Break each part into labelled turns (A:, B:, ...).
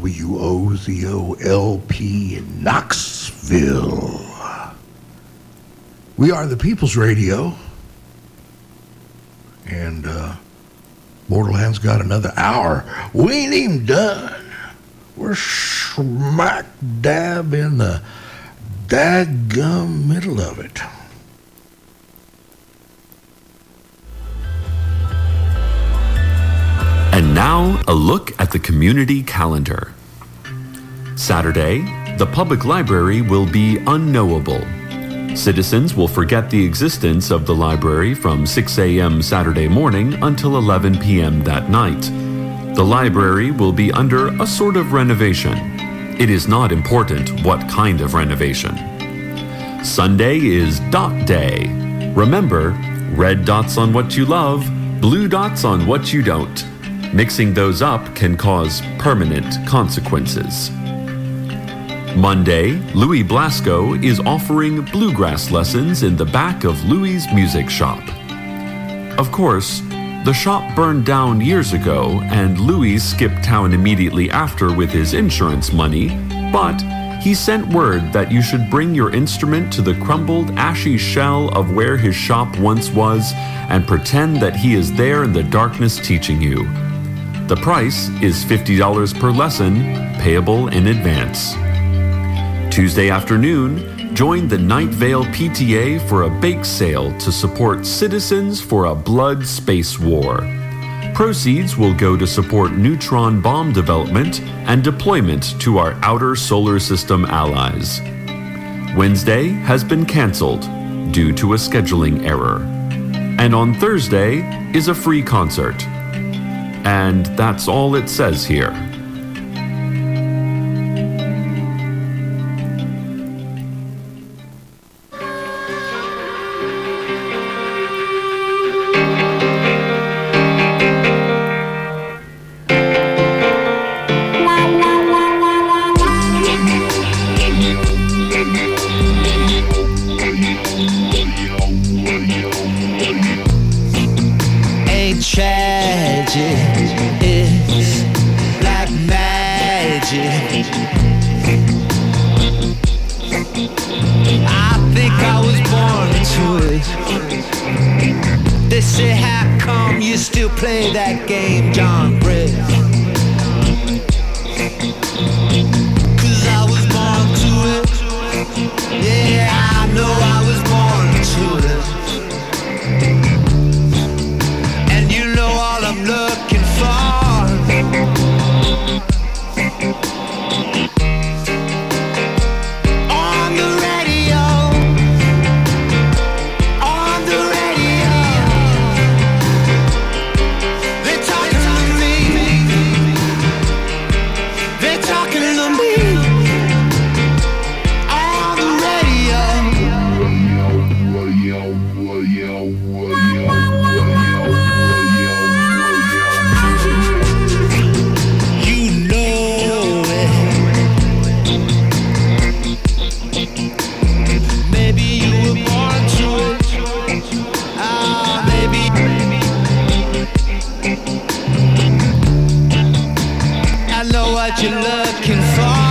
A: WOZOLP in Knoxville. We are the People's Radio. And uh, Borderlands got another hour. We ain't even done. We're smack dab in the daggum middle of it.
B: Now, a look at the community calendar. Saturday, the public library will be unknowable. Citizens will forget the existence of the library from 6 a.m. Saturday morning until 11 p.m. that night. The library will be under a sort of renovation. It is not important what kind of renovation. Sunday is Dot Day. Remember, red dots on what you love, blue dots on what you don't. Mixing those up can cause permanent consequences. Monday, Louis Blasco is offering bluegrass lessons in the back of Louis's music shop. Of course, the shop burned down years ago, and Louis skipped town immediately after with his insurance money, but he sent word that you should bring your instrument to the crumbled, ashy shell of where his shop once was and pretend that he is there in the darkness teaching you. The price is $50 per lesson, payable in advance. Tuesday afternoon, join the Night Vale PTA for a bake sale to support Citizens for a Blood Space War. Proceeds will go to support neutron bomb development and deployment to our outer solar system allies. Wednesday has been canceled due to a scheduling error. And on Thursday is a free concert. And that's all it says here.
C: Know what you're looking for.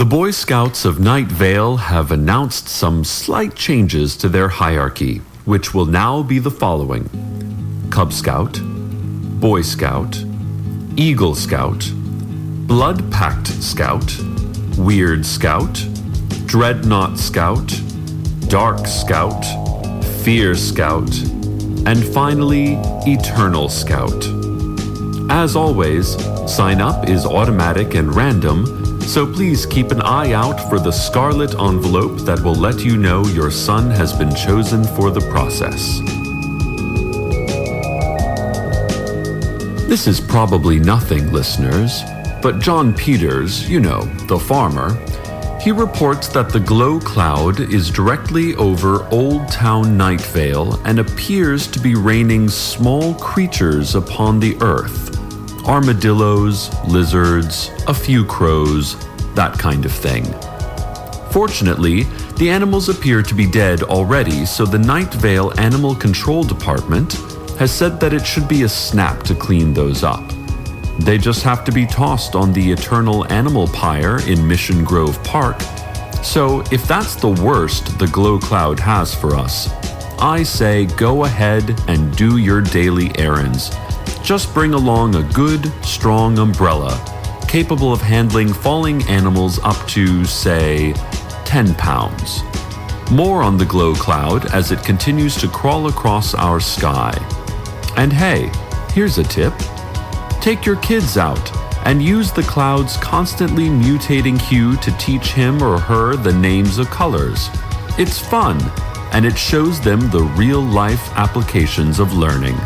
C: The
B: Boy Scouts of Night Vale have announced some slight changes to their hierarchy, which will now be the following Cub Scout, Boy Scout, Eagle Scout, Blood Pact Scout, Weird Scout, Dreadnought Scout, Dark Scout, Fear Scout, and finally, Eternal Scout. As always, sign up is automatic and random, so please keep an eye out for the scarlet envelope that will let you know your son has been chosen for the process. This is probably nothing, listeners, but John Peters, you know, the farmer, he reports that the glow cloud is directly over Old Town Night Vale and appears to be raining small creatures upon the earth armadillos, lizards, a few crows, that kind of thing. Fortunately, the animals appear to be dead already, so the Night Vale Animal Control Department has said that it should be a snap to clean those up. They just have to be tossed on the Eternal Animal Pyre in Mission Grove Park. So, if that's the worst the Glow Cloud has for us, I say go ahead and do your daily errands. Just bring along a good, strong umbrella capable of handling falling animals up to, say, 10 pounds. More on the glow cloud as it continues to crawl across our sky. And hey, here's a tip take your kids out and use the cloud's constantly mutating hue to teach him or her the names of colors. It's fun, and it shows them the real life applications of learning.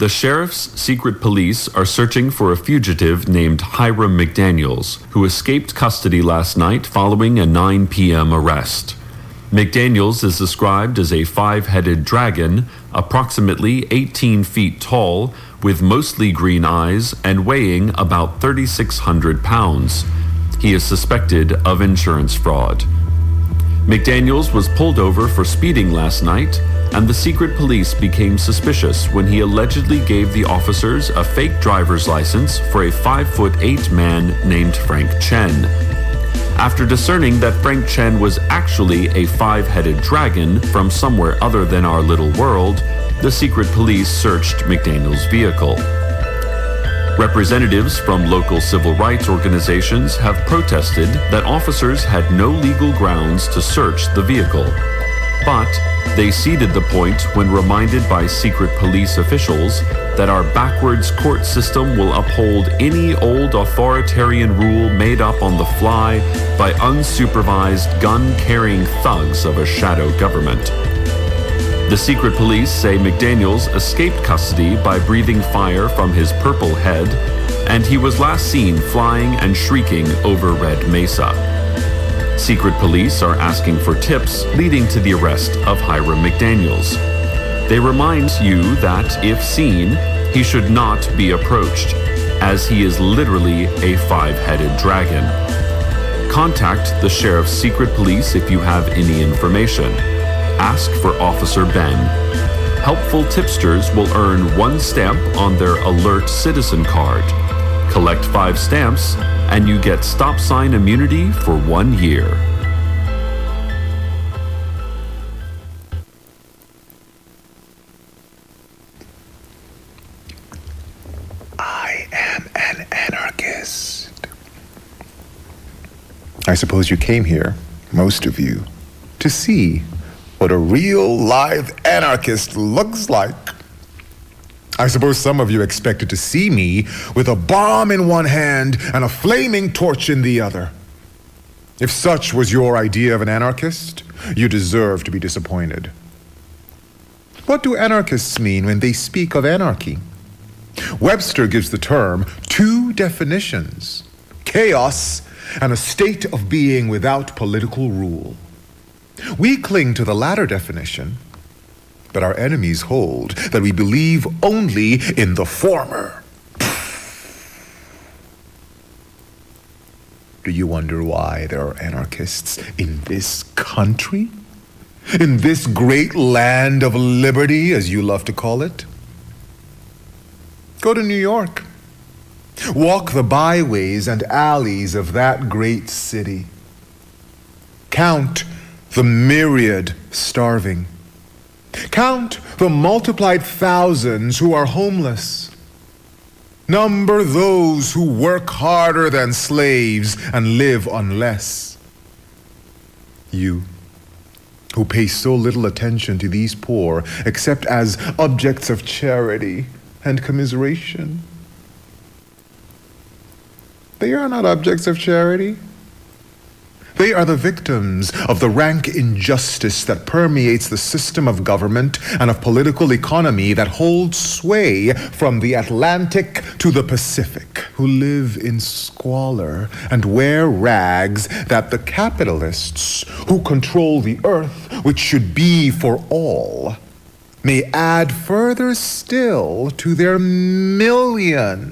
D: The
B: sheriff's secret police are searching for a fugitive named Hiram McDaniels, who escaped custody last night following a 9 p.m. arrest. McDaniels is described as a five headed dragon, approximately 18 feet tall, with mostly green eyes, and weighing about 3,600 pounds. He is suspected of insurance fraud. McDaniels was pulled over for speeding last night, and the secret police became suspicious when he allegedly gave the officers a fake driver's license for a 5 foot 8 man named Frank Chen. After discerning that Frank Chen was actually a five headed dragon from somewhere other than our little world, the secret police searched McDaniel's vehicle. Representatives from local civil rights organizations have protested that officers had no legal grounds to search the vehicle. But they ceded the point when reminded by secret police officials that our backwards court system will uphold any old authoritarian rule made up on the fly by unsupervised gun carrying thugs of a shadow government. The secret police say McDaniels escaped custody by breathing fire from his purple head, and he was last seen flying and shrieking over Red Mesa. Secret police are asking for tips leading to the arrest of Hiram McDaniels. They remind you that, if seen, he should not be approached, as he is literally a five headed dragon. Contact the Sheriff's Secret Police if you have any information. Ask for Officer Ben. Helpful tipsters will earn one stamp on their Alert Citizen card. Collect five stamps, and you get stop sign immunity for one year.
E: I am an anarchist. I suppose you came here, most of you, to see what a real live anarchist looks like. I suppose some of you expected to see me with a bomb in one hand and a flaming torch in the other. If such was your idea of an anarchist, you deserve to be disappointed. What do anarchists mean when they speak of anarchy? Webster gives the term two definitions chaos and a state of being without political rule. We cling to the latter definition, but our enemies hold that we believe only in the former. Do you wonder why there are anarchists in this country? In this great land of liberty, as you love to call it? Go to New York. Walk the byways and alleys of that great city. Count the myriad starving. Count the multiplied thousands who are homeless. Number those who work harder than slaves and live on less. You, who pay so little attention to these poor except as objects of charity and commiseration. They are not objects of charity. They are the victims of the rank injustice that permeates the system of government and of political economy that holds sway from the Atlantic to the Pacific, who live in squalor and wear rags that the capitalists who control the earth, which should be for all, may add further still to their millions.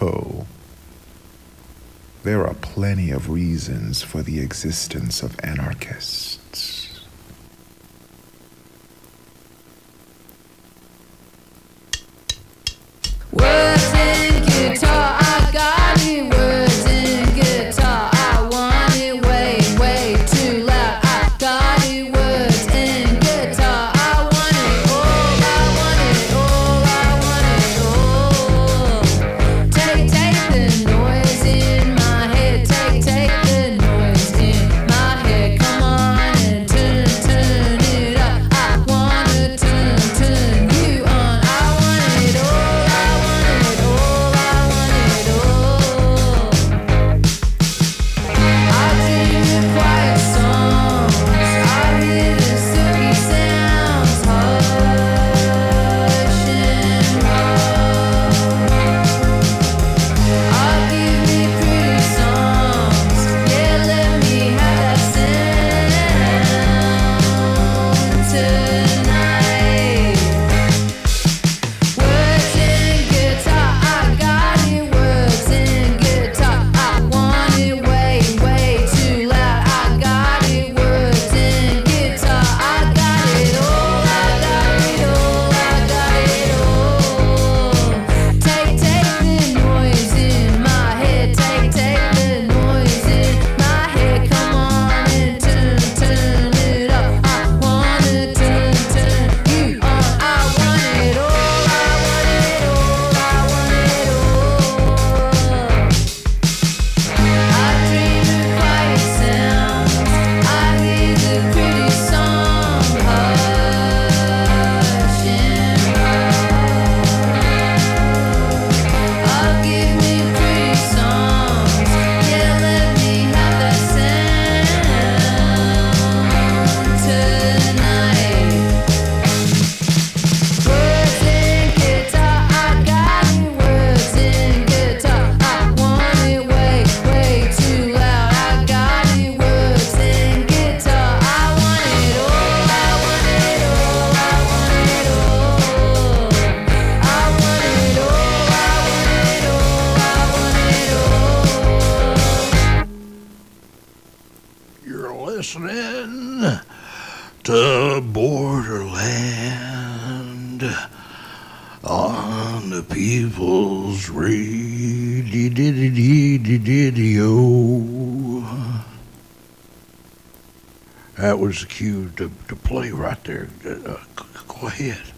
E: Oh. There are plenty of reasons for the existence of anarchists.
A: was cue to, to play right there. Uh, go ahead.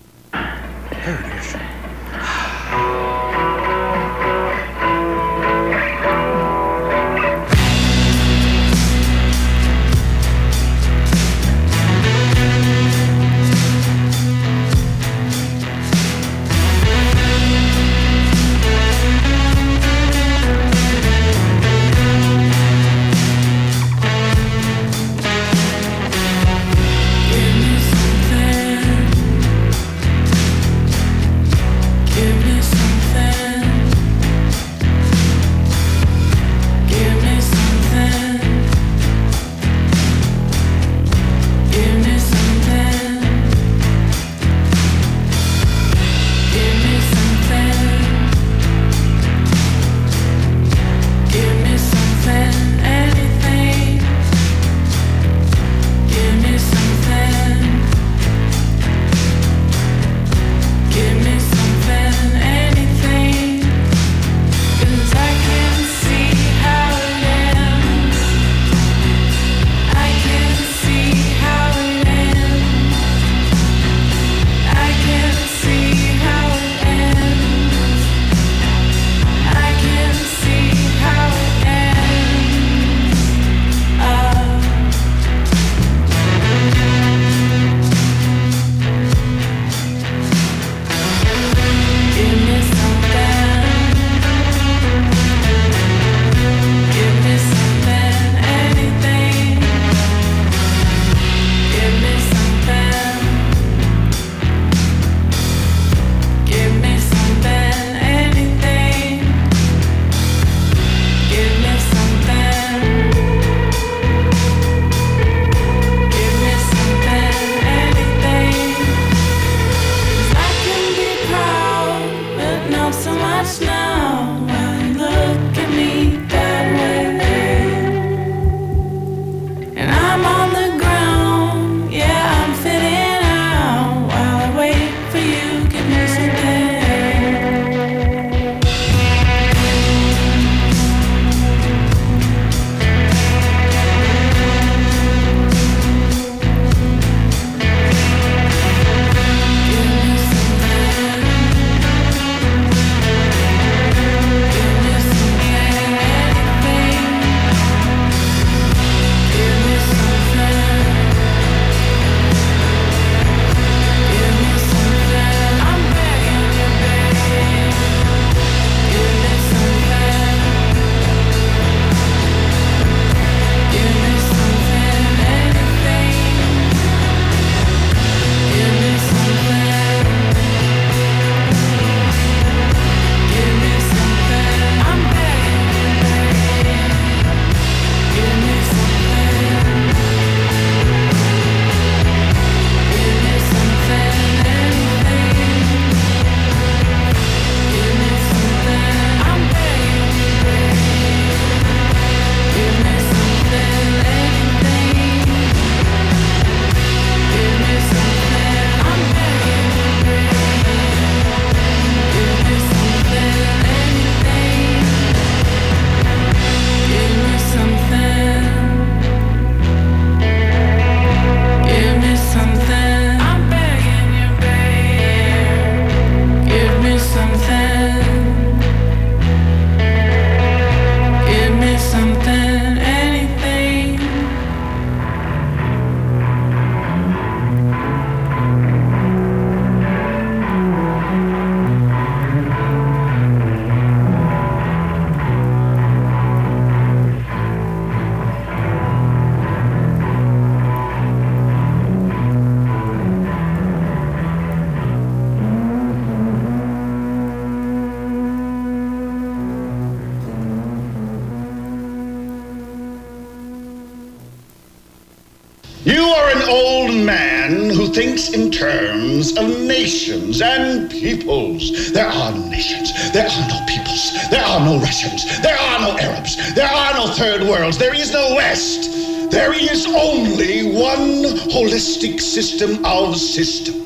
F: lands of nations and peoples. There are no nations. There are no peoples. There are no Russians. There are no Arabs. There are no third worlds. There is no West. There is only one holistic system of systems.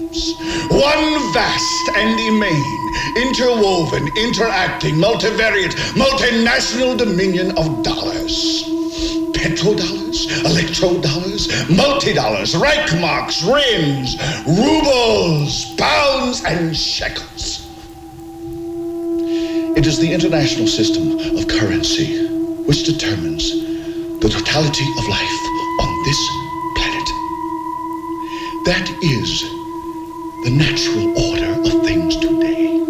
F: One vast and immense, interwoven, interacting, multivariate, multinational dominion of dollars. Petrodollars, electrodollars, multi-dollars, Reichmarks, rims, rubles, pounds, and shekels. It is the international system of currency which determines the totality of life on this planet. That is the natural order of things today.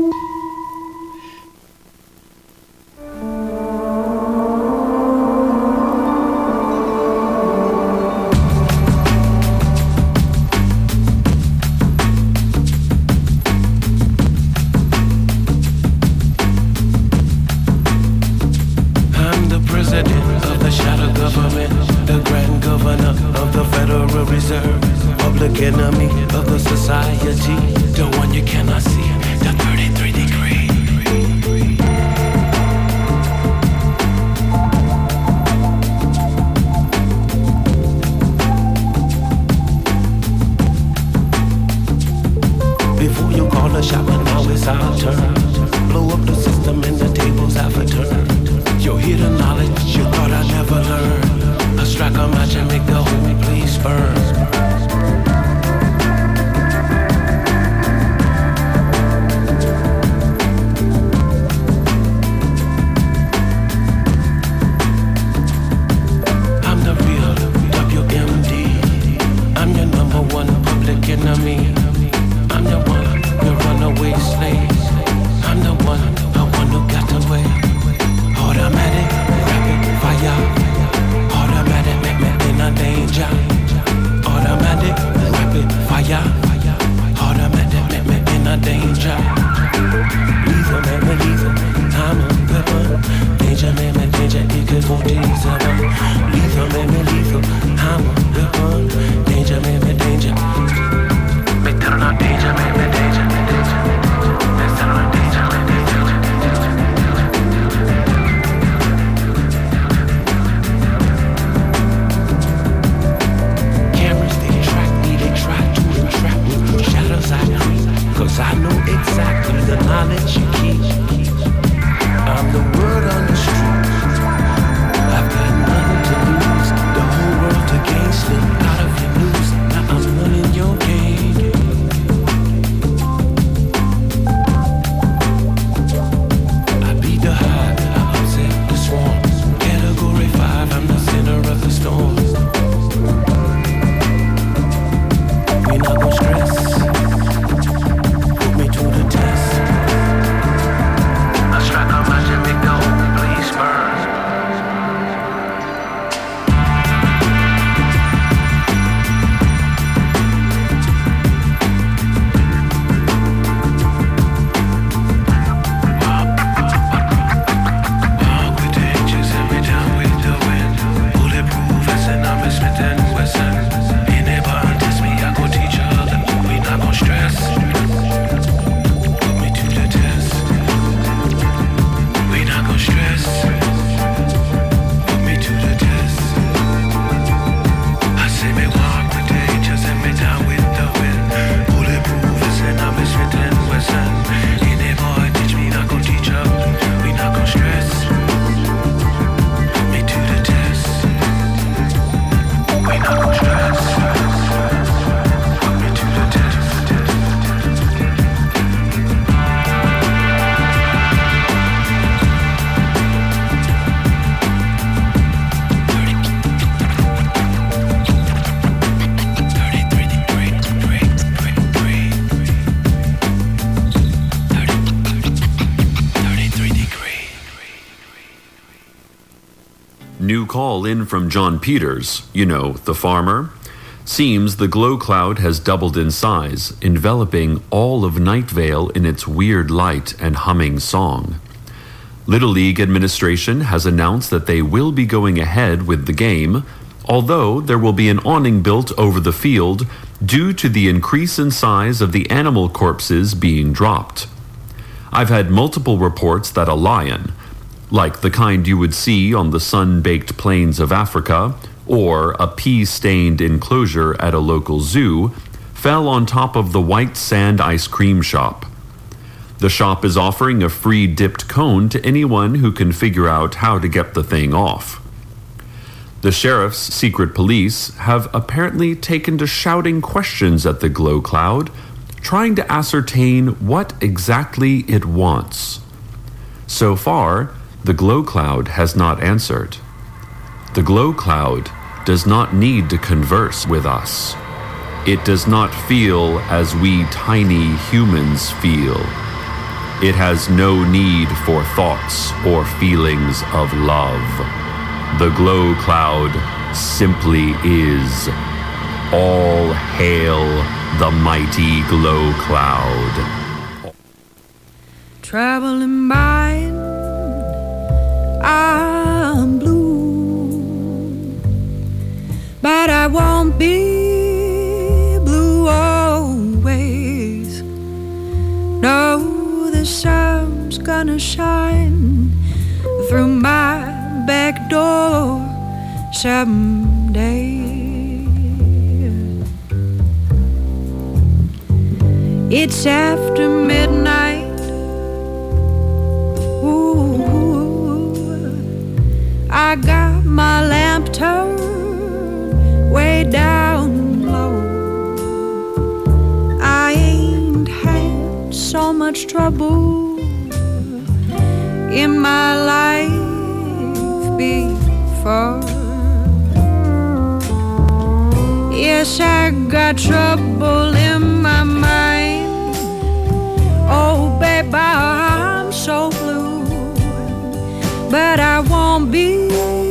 G: In
B: from John Peters, you know, the farmer. Seems the glow cloud has doubled in size, enveloping all of Night Vale in its weird light and humming song. Little League administration has announced that they will be going ahead with the game, although there will be an awning built over the field due to the increase in size of the animal corpses being dropped. I've had multiple reports that a lion, like the kind you would see on the sun baked plains of Africa, or a pea stained enclosure at a local zoo, fell on top of the White Sand ice cream shop. The shop is offering a free dipped cone to anyone who can figure out how to get the thing off. The sheriff's secret police have apparently taken to shouting questions at the glow cloud, trying to ascertain what exactly it wants. So far, the glow cloud has not answered. The glow cloud does not need to converse with us. It does not feel as we tiny humans feel. It has no need for thoughts or feelings of love. The glow cloud simply is. All hail the mighty glow cloud.
H: Traveling mind, I'm blue, but I won't be blue always. No, the sun's gonna shine through my back door someday. It's after midnight. I got my lamp turned way down low. I ain't had so much trouble in my life before. Yes, I got trouble in my mind. Oh, babe, I'm so but I won't be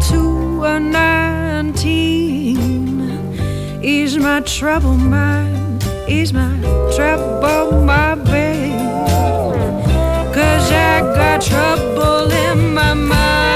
H: two or nineteen ease my trouble mind, Is my trouble, my babe. Cause I got trouble in my mind.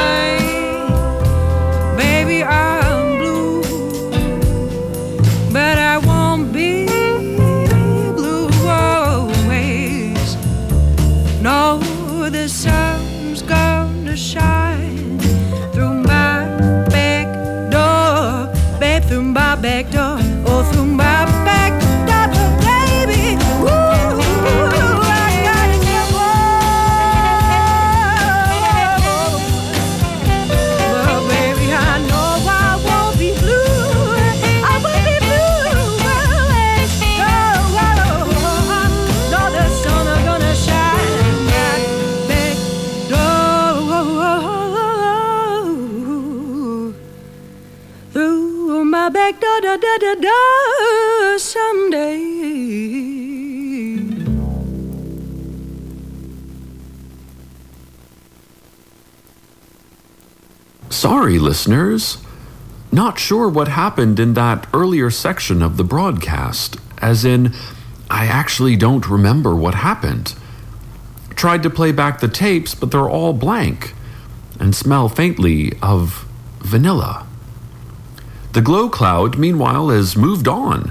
B: Sorry, listeners. Not sure what happened in that earlier section of the broadcast, as in, I actually don't remember what happened. Tried to play back the tapes, but they're all blank and smell faintly of vanilla. The glow cloud, meanwhile, has moved on.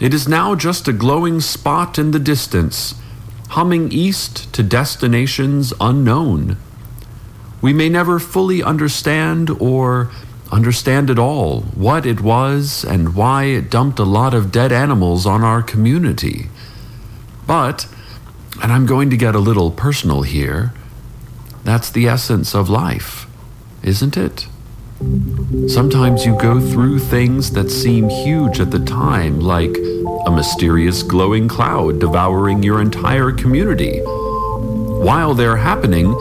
B: It is now just a glowing spot in the distance, humming east to destinations unknown. We may never fully understand or understand at all what it was and why it dumped a lot of dead animals on our community. But, and I'm going to get a little personal here, that's the essence of life, isn't it? Sometimes you go through things that seem huge at the time, like a mysterious glowing cloud devouring your entire community. While they're happening,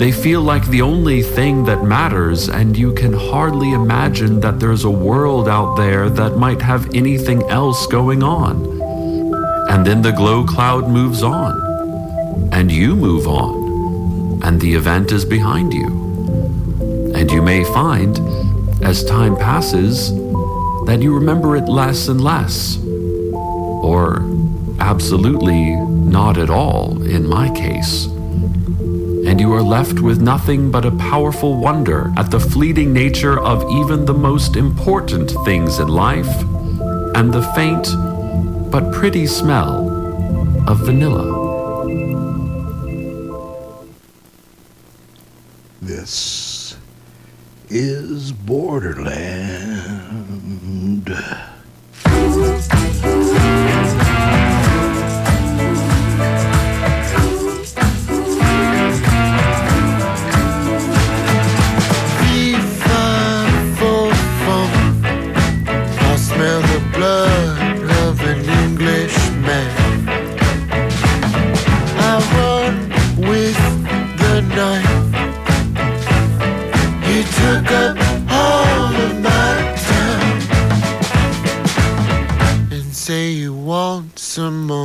B: they feel like the only thing that matters, and you can hardly imagine that there's a world out there that might have anything else going on. And then the glow cloud moves on, and you move on, and the event is behind you. And you may find, as time passes, that you remember it less and less. Or absolutely not at all, in my case. And you are left with nothing but a powerful wonder at the fleeting nature of even the most important things in life and the faint but pretty smell of vanilla.
A: This is Borderland.
I: Some more.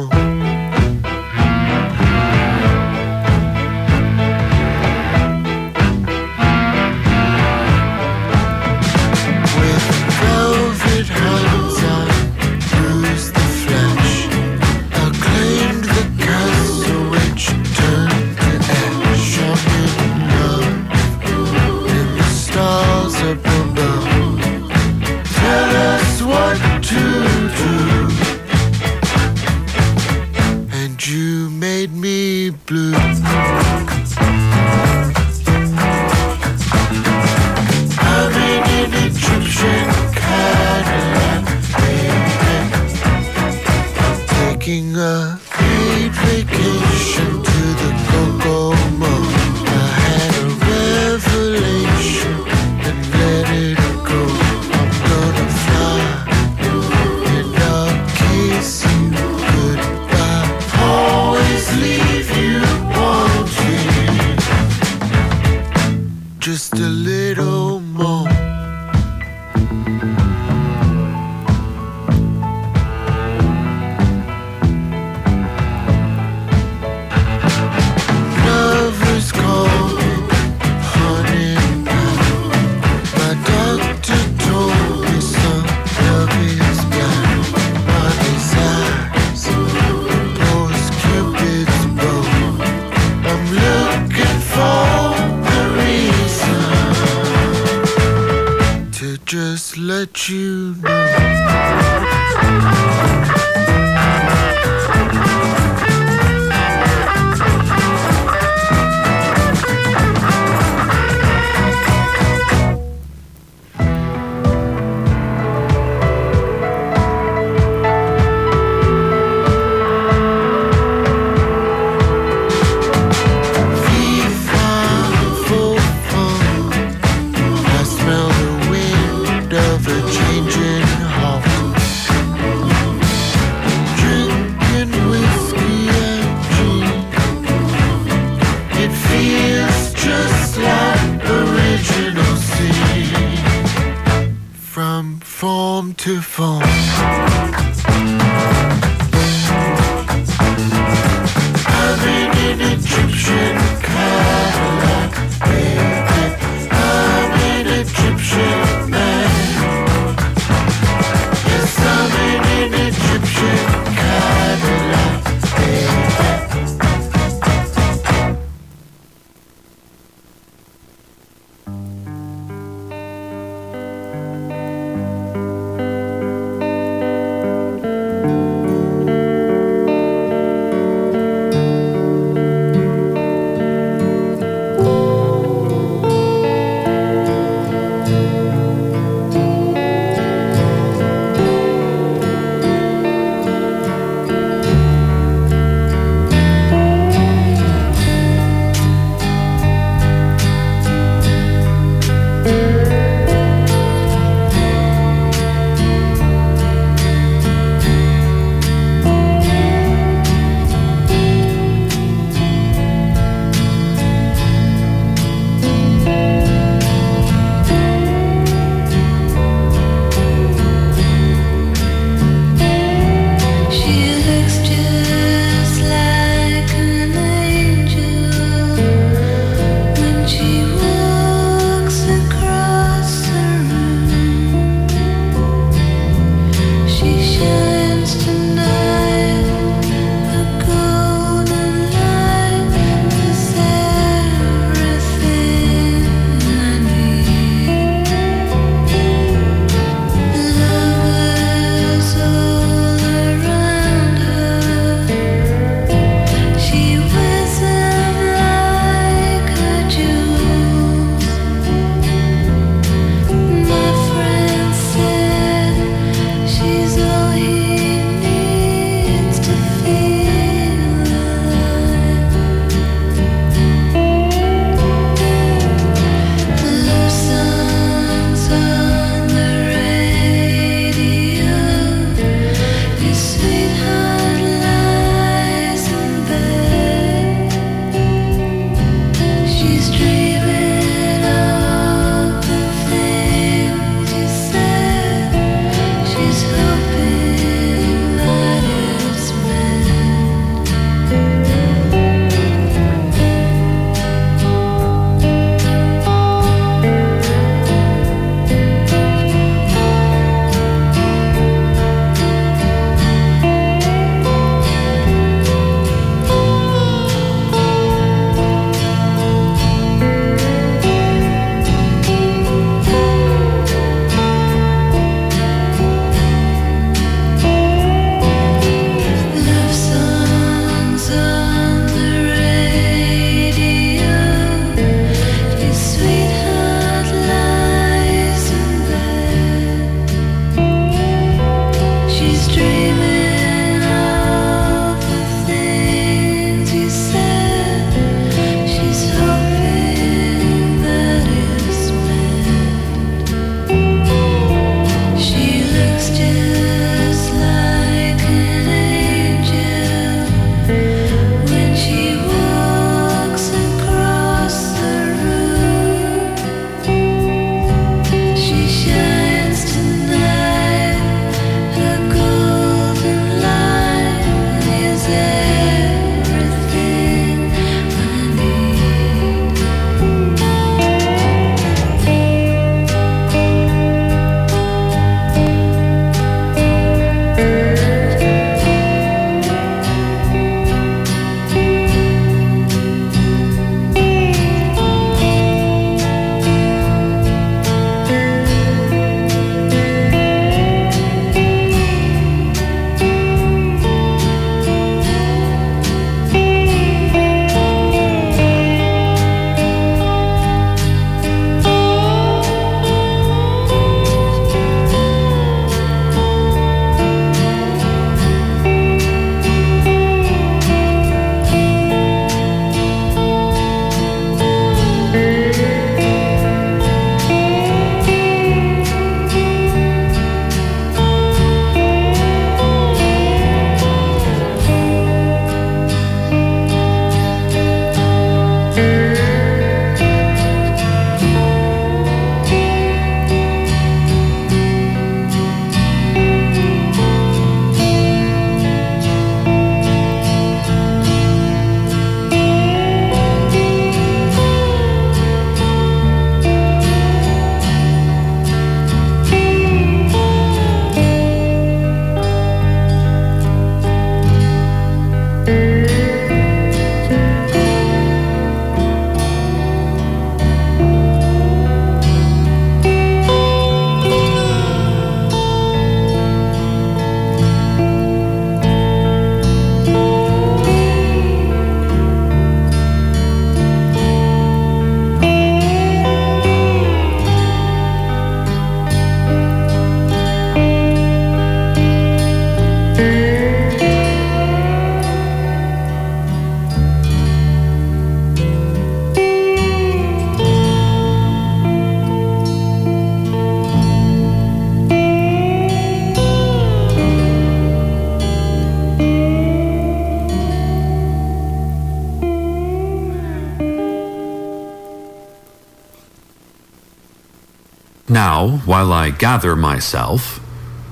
J: While I gather myself,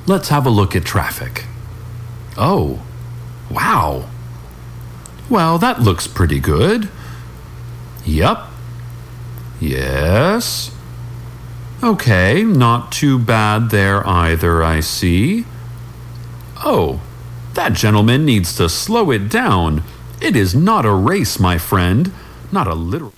J: let's have a look at traffic. Oh, wow. Well, that looks pretty good. Yup. Yes. Okay, not too bad there either, I see. Oh, that gentleman needs to slow it down. It is not a race, my friend. Not a literal.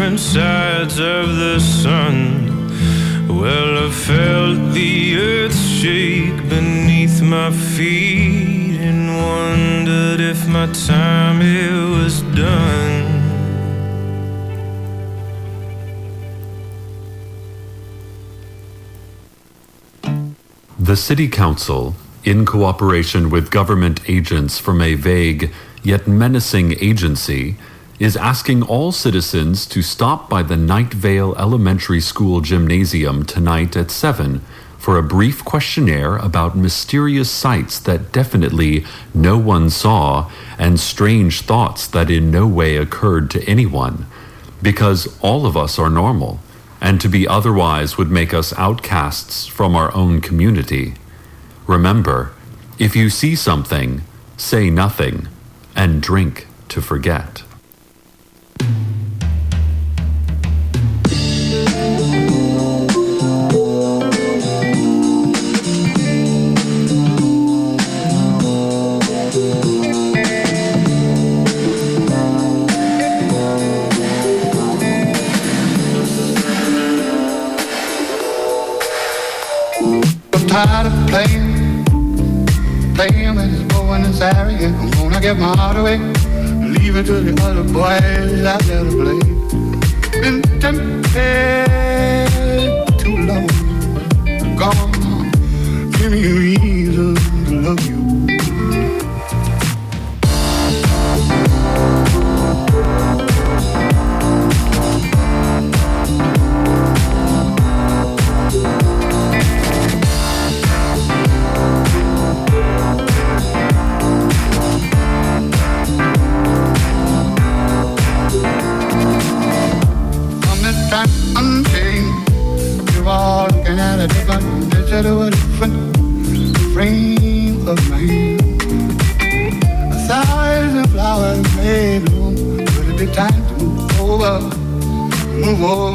K: Different sides of the sun. Well, I felt the earth shake beneath my feet and wondered if my time here was done.
J: The City Council, in cooperation with government agents from a vague yet menacing agency, is asking all citizens to stop by the Night Vale Elementary School gymnasium tonight at 7 for a brief questionnaire about mysterious sights that definitely no one saw and strange thoughts that in no way occurred to anyone. Because all of us are normal, and to be otherwise would make us outcasts from our own community. Remember, if you see something, say nothing, and drink to forget.
L: I'm tired of playing, playing with this boy in this area. I'm gonna get my heart away, it to the other boys out there to play. Been tempted too long, gone. Give me a reason to love you.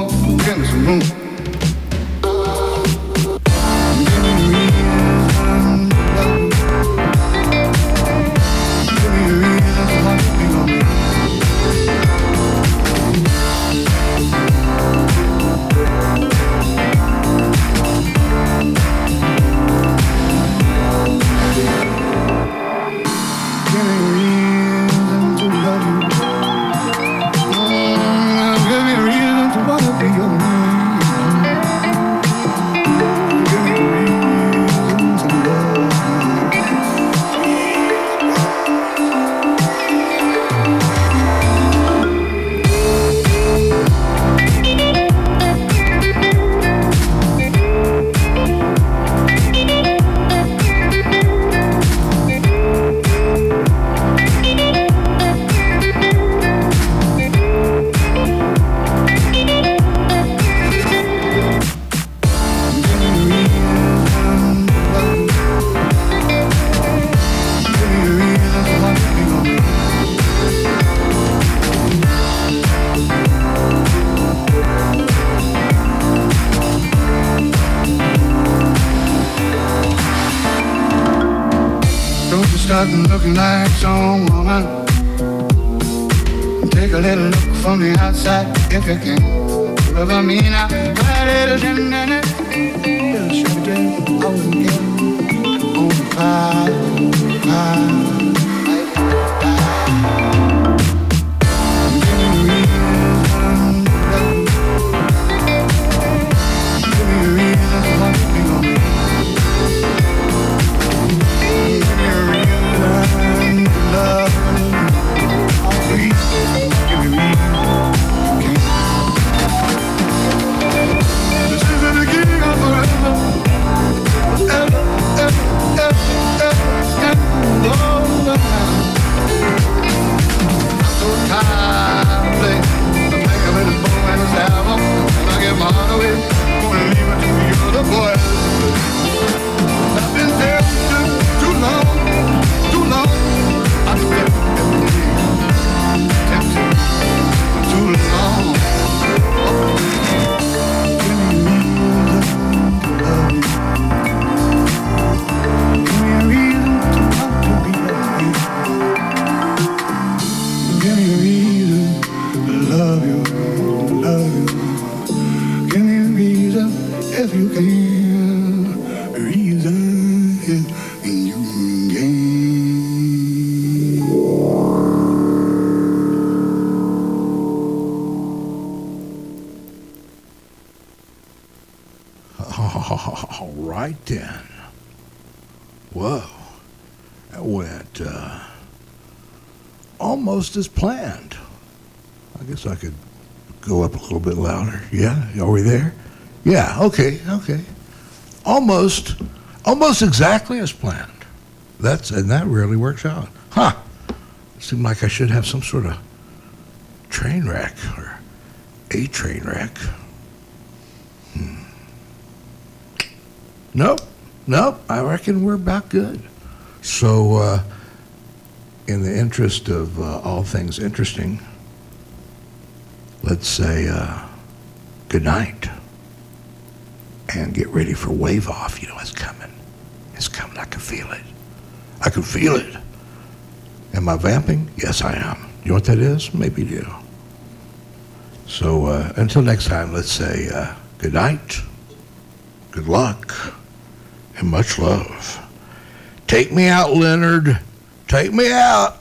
L: Looking like some woman. Take a little look from the outside if you can. Rubber me now, got a little din in it. Little sugar, I wouldn't get on fire, fire.
M: Right then. Whoa. That went uh, almost as planned. I guess I could go up a little bit louder. Yeah? Are we there? Yeah, okay, okay. Almost, almost exactly as planned. That's and that really works out. Huh. Seemed like I should have some sort of train wreck or a train wreck. Nope, nope. I reckon we're about good. So, uh, in the interest of uh, all things interesting, let's say uh, good night and get ready for wave off. You know it's coming. It's coming. I can feel it. I can feel it. Am I vamping? Yes, I am. You know what that is? Maybe you. So uh, until next time, let's say uh, good night, good luck, and much love. Take me out, Leonard. Take me out.